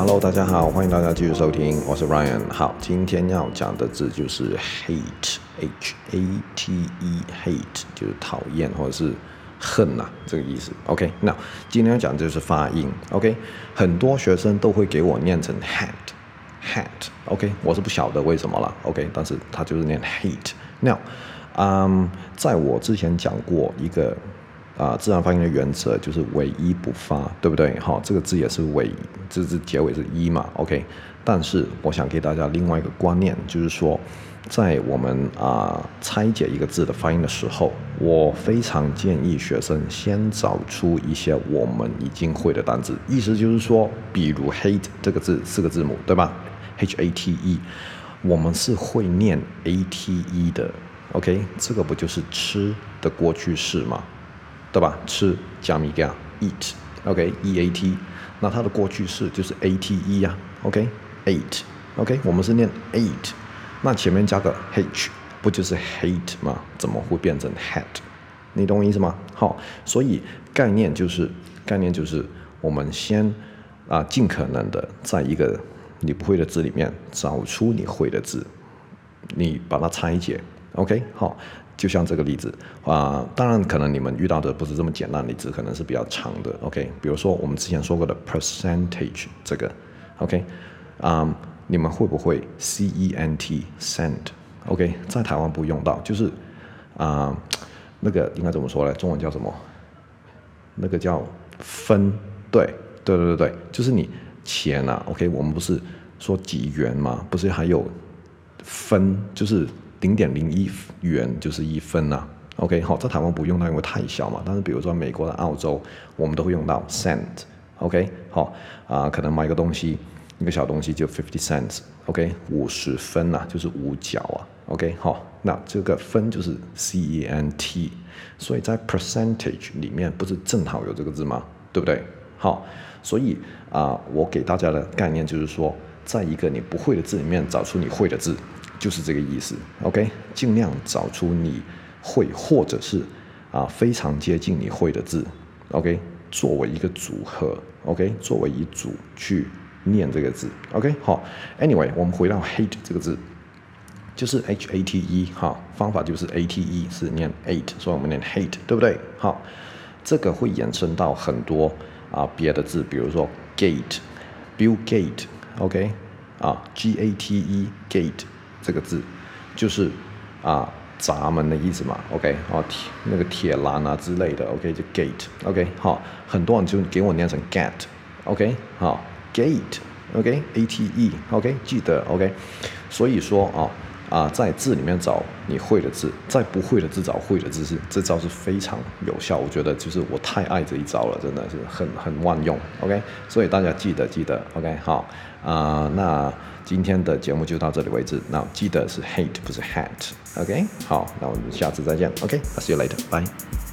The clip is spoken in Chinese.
Hello，大家好，欢迎大家继续收听，我是 Ryan。好，今天要讲的字就是 hate，h a t e，hate 就是讨厌或者是恨呐、这个意思。OK，那今天要讲的就是发音。OK，很多学生都会给我念成 hat，hat。OK，我是不晓得为什么了。OK，但是他就是念 hate。Now，嗯，在我之前讲过一个。啊，自然发音的原则就是尾一不发，对不对？好，这个字也是尾，这字结尾是一嘛，OK。但是我想给大家另外一个观念，就是说，在我们啊拆解一个字的发音的时候，我非常建议学生先找出一些我们已经会的单词，意思就是说，比如 hate 这个字四个字母，对吧？H A T E，我们是会念 A T E 的，OK，这个不就是吃的过去式吗？对吧？吃加米加 eat，OK，e a t，那它的过去式就是 a t e 呀，OK，ate，OK，我们是念 ate，那前面加个 h，不就是 hate 吗？怎么会变成 hat？你懂我意思吗？好，所以概念就是概念就是我们先啊尽可能的在一个你不会的字里面找出你会的字，你把它拆解，OK，好。就像这个例子啊，当然可能你们遇到的不是这么简单的例子，可能是比较长的。OK，比如说我们之前说过的 percentage 这个，OK，啊、你们会不会 C E N T cent？OK，在台湾不用到，就是啊、那个应该怎么说呢？中文叫什么？那个叫分，对，对对对对，就是你钱啊。OK，我们不是说几元吗？不是还有分，就是。零点零一元就是一分呐、啊，OK，好，在台湾不用到，因为太小嘛。但是比如说美国的澳洲，我们都会用到 cent，OK，好啊，可能买个东西，一个小东西就 fifty cents，OK，五十分呐、啊，就是五角啊，OK，好，那这个分就是 C E N T，所以在 percentage 里面不是正好有这个字吗？对不对？好，所以啊，我给大家的概念就是说，在一个你不会的字里面找出你会的字。就是这个意思，OK，尽量找出你会或者是啊非常接近你会的字，OK，作为一个组合，OK，作为一组去念这个字，OK，好，Anyway，我们回到 hate 这个字，就是 H A T E 哈，方法就是 A T E 是念 ate，所以我们念 hate，对不对？好，这个会延伸到很多啊别的字，比如说 gate，Bill Gate，OK，啊 G A T E gate。这个字就是啊闸门的意思嘛，OK，哦铁那个铁栏啊之类的，OK？就 gate，OK，好，很多人就给我念成 get，OK，好 gate，OK，A T E，OK，记得 OK，所以说啊啊在字里面找你会的字，在不会的字找会的字是这招是非常有效，我觉得就是我太爱这一招了，真的是很很万用，OK，所以大家记得记得，OK，好啊那。今天的节目就到这里为止。那记得是 hate 不是 hat，OK？、好，那我们下次再见。OK，I see you later，bye。